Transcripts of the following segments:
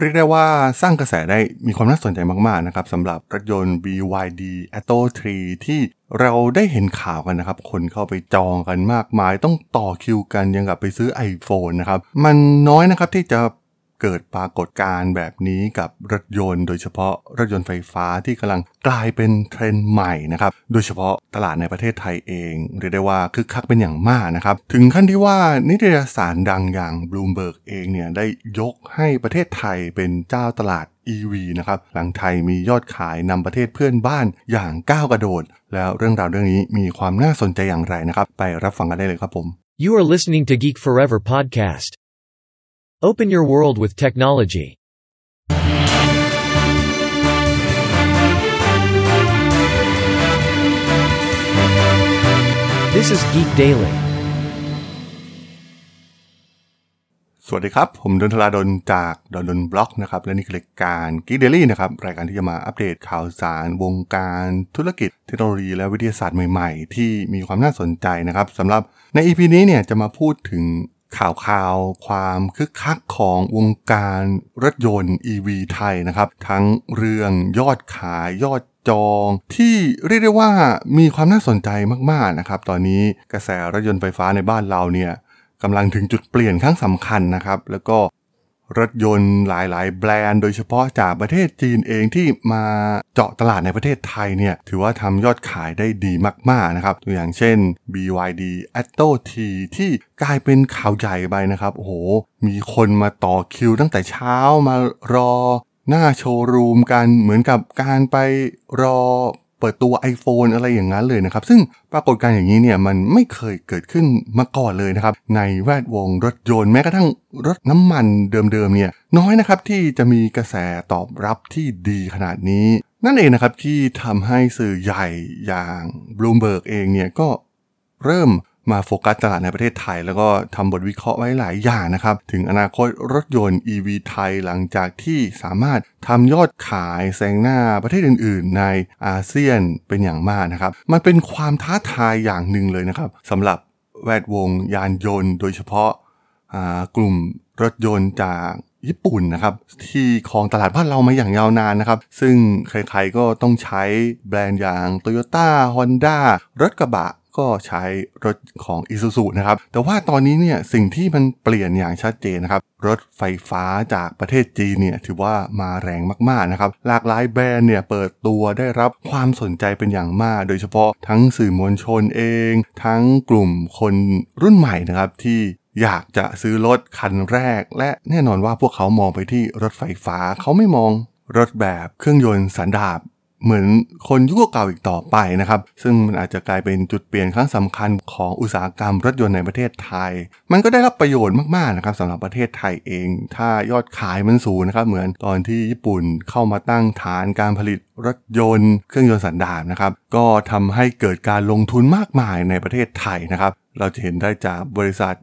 เรียกได้ว่าสร้างกระแสได้มีความน่าสนใจมากๆนะครับสำหรับรถยนต์ BYD Atto 3 ที่เราได้เห็นข่าวกันนะครับ คนเข้าไปจองกันมากมาย ต้องต่อคิวกันยังกับไปซื้อ iPhone นะครับ มันน้อยนะครับที่จะ เกิดปรากฏการณ์แบบนี้กับรถยนต์ โดยเฉพาะรถยนต์ไฟฟ้าที่กำลังกลายเป็นเทรนด์ใหม่นะครับ โดยเฉพาะตลาดในประเทศไทยเอง เรียกได้ว่าคึกคักเป็นอย่างมากนะครับ ถึงขั้นที่ว่านิตยสารดังอย่าง Bloomberg เองเนี่ยได้ยกให้ประเทศไทยเป็นเจ้าตลาด EV นะครับ หลังไทยมียอดขายนำประเทศเพื่อนบ้านอย่างก้าวกระโดด แล้วเรื่องราวเรื่องนี้มีความน่าสนใจอย่างไรนะครับ ไปรับฟังกันได้เลยครับผม You are listening to Geek Forever podcast. Open your world with technology. This is Geek Daily. สวัสดีครับ ผมดนทลาดนจากดนดนบล็อกนะครับ และนี่คือรายการกีเดลี่นะครับ รายการที่จะมาอัปเดตข่าวสารวงการธุรกิจเทคโนโลยีและวิทยาศาสตร์ใหม่ๆ ที่มีความน่าสนใจนะครับสำหรับใน EP นี้เนี่ยจะมาพูดถึง ข่าวข่าวความคึกคักของวงการรถยนต์ EV ไทยนะครับ ทั้งเรื่องยอดขายยอดจองที่เรียกได้ว่ามีความน่าสนใจมากๆนะครับ ตอนนี้กระแสรถยนต์ไฟฟ้าในบ้านเราเนี่ยกำลังถึงจุดเปลี่ยนครั้งสำคัญนะครับ แล้วก็ รถยนต์หลายๆ แบรนด์โดยเฉพาะจากประเทศจีนเองที่มาเจาะตลาดในประเทศไทยเนี่ยถือว่าทำยอดขายได้ดีมากๆนะครับ ตัวอย่างเช่น BYD Atto T ที่กลายเป็นข่าวใหญ่ไปนะครับโอ้โหมีคนมาต่อคิวตั้งแต่เช้ามารอหน้าโชว์รูมกันเหมือนกับการไปรอ ปิดตัว iPhone อะไรอย่างนั้นเลยนะครับ ซึ่งปรากฏการณ์อย่างนี้เนี่ยมันไม่เคยเกิดขึ้นมาก่อนเลยนะครับ ในแวดวงรถยนต์แม้กระทั่งรถน้ำมันเดิมๆเนี่ยน้อยนะครับที่จะมีกระแสตอบรับที่ดีขนาดนี้ นั่นเองนะครับที่ทำให้สื่อใหญ่อย่าง Bloomberg เองเนี่ยก็เริ่ม มาโฟกัสตลาดในประเทศไทย แล้วก็ทำบทวิเคราะห์ไว้หลายอย่างนะครับ ถึงอนาคตรถยนต์ EV ไทยหลังจากที่สามารถทำยอดขายแซงหน้าประเทศอื่น ๆ ในอาเซียนเป็นอย่างมากนะครับ มันเป็นความท้าทายอย่างหนึ่งเลยนะครับสำหรับแวดวงยานยนต์ โดยเฉพาะกลุ่มรถยนต์จากญี่ปุ่นนะครับที่ครองตลาดบ้านเรามาอย่างยาวนานนะครับ ซึ่งใครๆก็ต้องใช้แบรนด์อย่าง Toyota Honda รถกระบะ ก็ใช้รถของ i s u z u นะครับ แต่ว่าตอนนี้เนี่ยสิ่งที่มันเปลี่ยนอย่างชัดเจนนะครับ รถไฟฟ้าจากประเทศจีนเนี่ยถือว่ามาแรงมากๆนะครับ หลากหลายแบรนด์เนี่ยเปิดตัวได้รับความสนใจเป็นอย่างมาก โดยเฉพาะทั้งสื่อมวลชนเอง ทั้งกลุ่มคนรุ่นใหม่นะครับที่อยากจะซื้อรถคันแรก และแน่นอนว่าพวกเขามองไปที่รถไฟฟ้าเขาไม่มองรถแบบเครื่องยนต์สันดาป เหมือนคนยุคเก่าอีกต่อไปนะครับ ซึ่งมันอาจจะกลายเป็นจุดเปลี่ยนครั้งสำคัญของอุตสาหกรรมรถยนต์ในประเทศไทย มันก็ได้รับประโยชน์มากๆนะครับสำหรับประเทศไทยเอง ถ้ายอดขายมันสูงนะครับ เหมือนตอนที่ญี่ปุ่นเข้ามาตั้งฐานการผลิตรถยนต์ เครื่องยนต์สันดาปนะครับ ก็ทำให้เกิดการลงทุนมากมายในประเทศไทยนะครับ เราจะเห็นได้จากบริษัท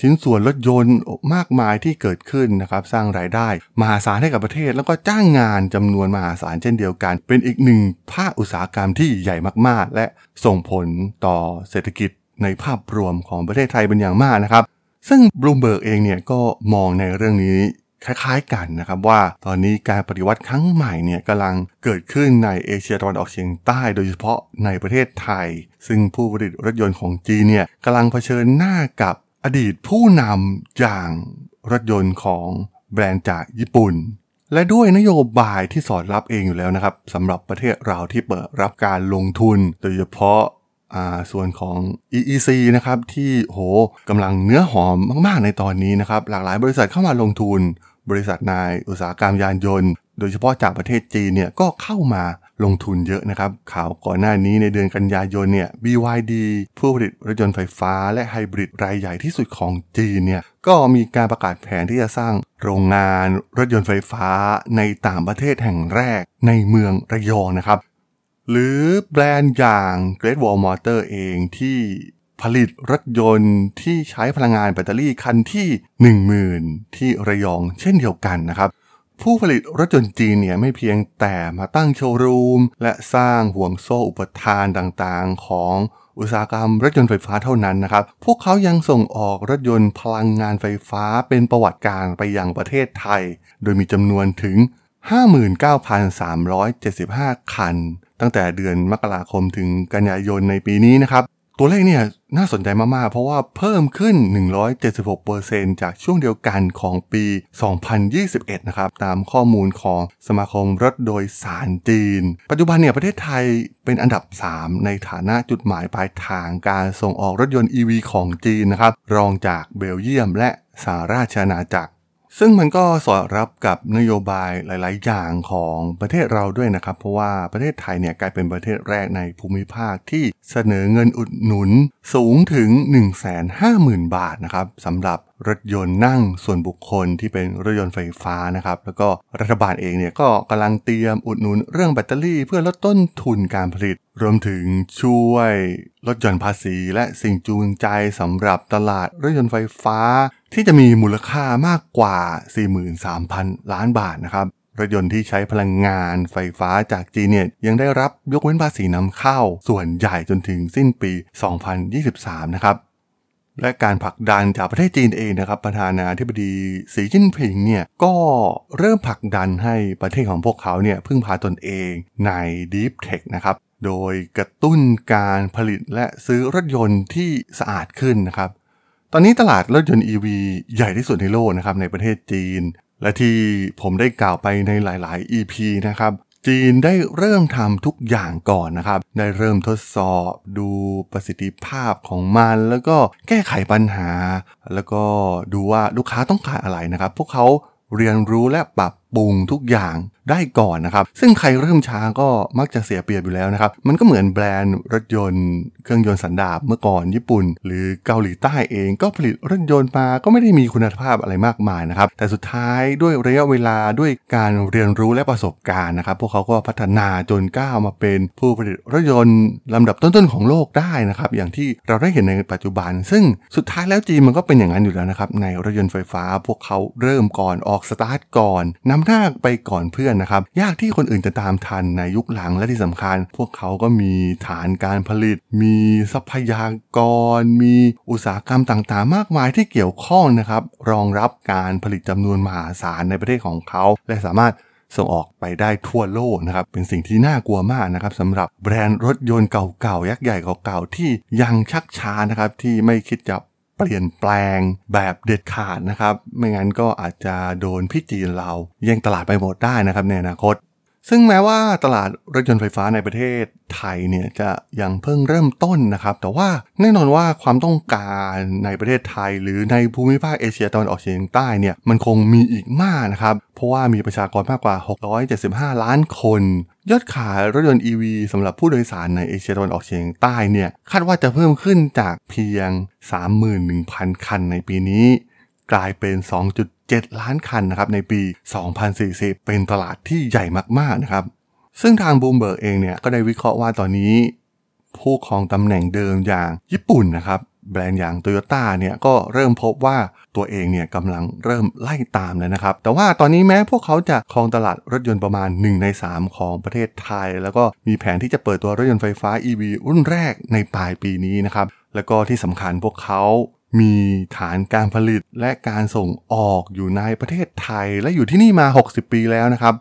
ชิ้นส่วนรถยนต์มากมายที่เกิดขึ้นนะครับสร้างรายได้ มหาศาลให้กับประเทศ แล้วก็จ้างงานจำนวนมหาศาลเช่นเดียวกัน เป็นอีกหนึ่งภาคอุตสาหกรรมที่ใหญ่มากๆ และส่งผลต่อเศรษฐกิจในภาพรวมของประเทศไทยเป็นอย่างมากนะครับ ซึ่งบลูเบิร์กเองเนี่ยก็มองในเรื่องนี้คล้ายๆกันนะครับว่าตอนนี้การปฏิวัติครั้งใหม่เนี่ยกำลังเกิดขึ้นในเอเชียตะวันออกเฉียงใต้โดยเฉพาะในประเทศไทย ซึ่งผู้ผลิตรถยนต์ของจีนเนี่ยกำลังเผชิญหน้ากับ อดีตผู้นำอย่างรถยนต์ของแบรนด์จากญี่ปุ่น และด้วยนโยบายที่สอดรับเองอยู่แล้วนะครับสำหรับประเทศเราที่เปิดรับการลงทุน โดยเฉพาะส่วนของ EEC นะครับที่โหกำลังเนื้อหอมมาก ๆ ในตอนนี้นะครับหลากหลายบริษัทเข้ามาลงทุน บริษัทนายอุตสาหกรรมยานยนต์ โดยเฉพาะจากประเทศจีนเนี่ยก็เข้ามา ลงทุนเยอะนะครับ ข่าวก่อนหน้านี้ในเดือนกันยายนเนี่ย BYD ผู้ผลิตรถยนต์ไฟฟ้าและไฮบริดรายใหญ่ที่สุดของจีนเนี่ยก็มีการประกาศแผนที่จะสร้างโรงงานรถยนต์ไฟฟ้าในต่างประเทศแห่งแรกในเมืองระยองนะครับ หรือแบรนด์อย่าง Great Wall Motor เองที่ผลิตรถยนต์ที่ใช้พลังงานแบตเตอรี่คันที่ 10,000 ที่ระยองเช่นเดียวกันนะครับ ผู้ผลิตรถยนต์จีนเนี่ยไม่เพียงแต่มาตั้งโชว์รูม และสร้างห่วงโซ่อุปทานต่างๆ ของอุตสาหกรรมรถยนต์ไฟฟ้าเท่านั้นนะครับ พวกเขายังส่งออกรถยนต์พลังงานไฟฟ้าเป็นประวัติการไปยังประเทศไทย โดยมีจำนวนถึง 59,375 คัน ตั้งแต่เดือนมกราคมถึงกันยายนในปีนี้นะครับ ตัวเลขเนี่ยน่าสนใจมาก ๆ เพราะว่าเพิ่มขึ้น 176%จากช่วงเดียวกันของปี 2021 นะครับ ตามข้อมูลของสมาคมรถโดยสารจีน ปัจจุบันเนี่ยประเทศไทยเป็นอันดับ 3 ในฐานะจุดหมายปลายทางการส่งออกรถยนต์ EV ของจีนนะครับ รองจากเบลเยียมและสหราชอาณาจักร ซึ่งมันก็สอดรับกับนโยบายหลาย ๆ อย่างของประเทศเราด้วยนะครับ เพราะว่าประเทศไทยเนี่ยกลายเป็นประเทศแรกในภูมิภาคที่เสนอเงินอุดหนุนสูงถึง 150,000 บาทนะครับสำหรับรถยนต์นั่งส่วนบุคคลที่เป็นรถยนต์ไฟฟ้านะครับ แล้วก็รัฐบาลเองเนี่ยก็กำลังเตรียมอุดหนุนเรื่องแบตเตอรี่เพื่อลดต้นทุนการผลิต รวมถึงช่วยลดหย่อนภาษี และสิ่งจูงใจสำหรับตลาดรถยนต์ไฟฟ้า ที่จะมีมูลค่ามากกว่า 43,000 ล้านบาทนะครับ รถยนต์ที่ใช้พลังงานไฟฟ้าจากจีนเนี่ยยังได้รับยกเว้นภาษีนำเข้าส่วนใหญ่จนถึงสิ้นปี 2023 นะครับและการผลักดันจากประเทศจีนเองนะครับประธานาธิบดีสีจิ้นผิงเนี่ยก็เริ่มผลักดันให้ประเทศของพวกเขาเนี่ยพึ่งพาตนเองใน Deep Tech นะครับโดยกระตุ้นการผลิตและซื้อรถยนต์ที่สะอาดขึ้นนะครับ ตอนนี้ตลาดรถยนต์ EV ใหญ่ที่สุดในโลกนะครับในประเทศจีน และที่ผมได้กล่าวไปในหลาย ๆ EP นะครับจีนได้เริ่มทำทุกอย่างก่อนนะครับ ได้เริ่มทดสอบดูประสิทธิภาพของมัน แล้วก็แก้ไขปัญหา แล้วก็ดูว่าลูกค้าต้องการอะไรนะครับ พวกเขาเรียนรู้และปรับปรุงทุกอย่าง ได้ก่อนนะครับ ซึ่งใครเริ่มช้าก็มักจะเสียเปรียบอยู่แล้วนะครับ มันก็เหมือนแบรนด์รถยนต์ เครื่องยนต์สันดาปเมื่อก่อนญี่ปุ่น หรือเกาหลีใต้เองก็ผลิตรถยนต์มาก็ไม่ได้มีคุณภาพอะไรมากมายนะครับ แต่สุดท้ายด้วยระยะเวลาด้วยการเรียนรู้และประสบการณ์นะครับ พวกเขาก็พัฒนาจนก้าวมาเป็นผู้ผลิตรถยนต์ลำดับต้นๆของโลกได้นะครับ อย่างที่เราได้เห็นในปัจจุบัน ซึ่งสุดท้ายแล้วจีนมันก็เป็นอย่างนั้นอยู่แล้วนะครับในรถยนต์ไฟฟ้า พวกเขาเริ่มก่อนออกสตาร์ทก่อนนำหน้าไปก่อนเพื่อนนะครับ ยากที่คนอื่นจะตามทันในยุคหลังและที่สำคัญ พวกเขาก็มีฐานการผลิต มีทรัพยากร มีอุตสาหกรรมต่างๆ มากมายที่เกี่ยวข้องนะครับ รองรับการผลิตจำนวนมหาศาลในประเทศของเขา และสามารถส่งออกไปได้ทั่วโลกนะครับ เป็นสิ่งที่น่ากลัวมากนะครับสำหรับแบรนด์รถยนต์เก่าๆ ยักษ์ใหญ่เก่าๆ ที่ยังชักช้านะครับที่ไม่คิดจะ เปลี่ยนแปลงแบบเด็ดขาดนะครับ ไม่งั้นก็อาจจะโดนพี่จีนเราแย่งตลาดไปหมดได้นะครับในอนาคต ซึ่งแม้ว่าตลาดรถยนต์ไฟฟ้าในประเทศไทยเนี่ยจะยังเพิ่งเริ่มต้นนะครับ แต่ว่าแน่นอนว่าความต้องการในประเทศไทย หรือในภูมิภาคเอเชียตะวันออกเฉียงใต้เนี่ยมันคงมีอีกมากนะครับ เพราะว่ามีประชากรมากกว่า 675 ล้านคน ยอดขายรถยนต์ EV สำหรับผู้โดยสารในเอเชียตะวันออกเฉียงใต้เนี่ยคาดว่าจะเพิ่มขึ้นจากเพียง 31,000 คันในปีนี้ กลายเป็น 7 ล้านคันนะครับในปี 2040 เป็นตลาดที่ใหญ่มากๆนะครับซึ่งทางบูมเบิร์กเองเนี่ยก็ได้วิเคราะห์ว่าตอนนี้ ผู้ครองตำแหน่งเดิมอย่างญี่ปุ่นนะครับแบรนด์อย่างโตโยต้าเนี่ยก็เริ่มพบว่าตัวเองเนี่ยกำลังเริ่มไล่ตามแล้วนะครับ แต่ว่าตอนนี้แม้พวกเขาจะครองตลาดรถยนต์ประมาณ 1 ใน 3 ของประเทศไทย แล้วก็มีแผนที่จะเปิดตัวรถยนต์ไฟฟ้า EV รุ่นแรกในปลายปีนี้นะครับ แล้วก็ที่สำคัญพวกเขา มีฐานการผลิตและการส่งออกอยู่ในประเทศไทย และอยู่ที่นี่มา 60 ปีแล้วนะครับ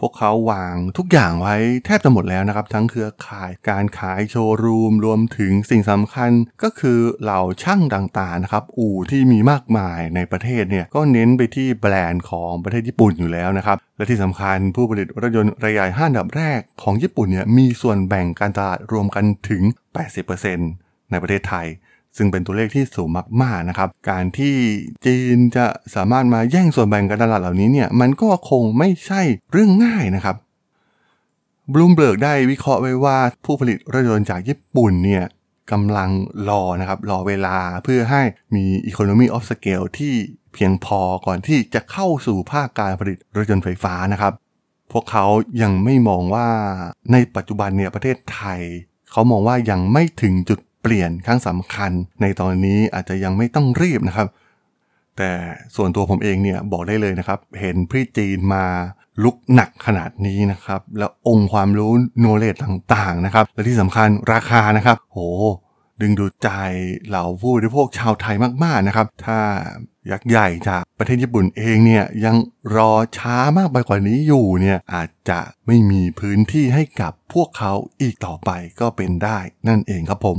พวกเขาวางทุกอย่างไว้แทบจะหมดแล้วนะครับ ทั้งเครือข่ายการขายโชว์รูม รวมถึงสิ่งสำคัญก็คือเหล่าช่างต่างๆนะครับ อู่ที่มีมากมายในประเทศเนี่ยก็เน้นไปที่แบรนด์ของประเทศญี่ปุ่นอยู่แล้วนะครับ และที่สำคัญผู้ผลิตรถยนต์รายใหญ่ห้าดับแรกของญี่ปุ่นเนี่ยมีส่วนแบ่งการตลาดรวมกันถึง 80%ในประเทศไทย ซึ่งเป็นตัวเลขที่สูงมากๆนะครับ การที่จีนจะสามารถมาแย่งส่วนแบ่งการตลาดเหล่านี้เนี่ย มันก็คงไม่ใช่เรื่องง่ายนะครับบลูมเบิร์กได้วิเคราะห์ไว้ว่าผู้ผลิตรถยนต์จากญี่ปุ่นเนี่ยกำลังรอนะครับ รอเวลาเพื่อให้มี economy of scale ที่เพียงพอก่อนที่จะเข้าสู่ภาคการผลิตรถยนต์ไฟฟ้านะครับ พวกเขายังไม่มองว่าในปัจจุบันเนี่ยประเทศไทย เขามองว่ายังไม่ถึงจุด เปลี่ยนครั้งสำคัญ ในตอนนี้อาจจะยังไม่ต้องรีบนะครับ แต่ส่วนตัวผมเองเนี่ยบอกได้เลยนะครับ เห็นพี่จีนมาลุกหนักขนาดนี้นะครับ แล้วองค์ความรู้โนเลจต่างๆนะครับ และที่สำคัญราคานะครับ โห ดึงดูดใจเหล่าผู้บริโภคชาวไทยมากๆนะครับ ถ้ายักษ์ใหญ่จากประเทศญี่ปุ่นเองเนี่ยยังรอช้ามากไปกว่านี้อยู่เนี่ยอาจจะไม่มีพื้นที่ให้กับพวกเขาอีกต่อไปก็เป็นได้นั่นเองครับผม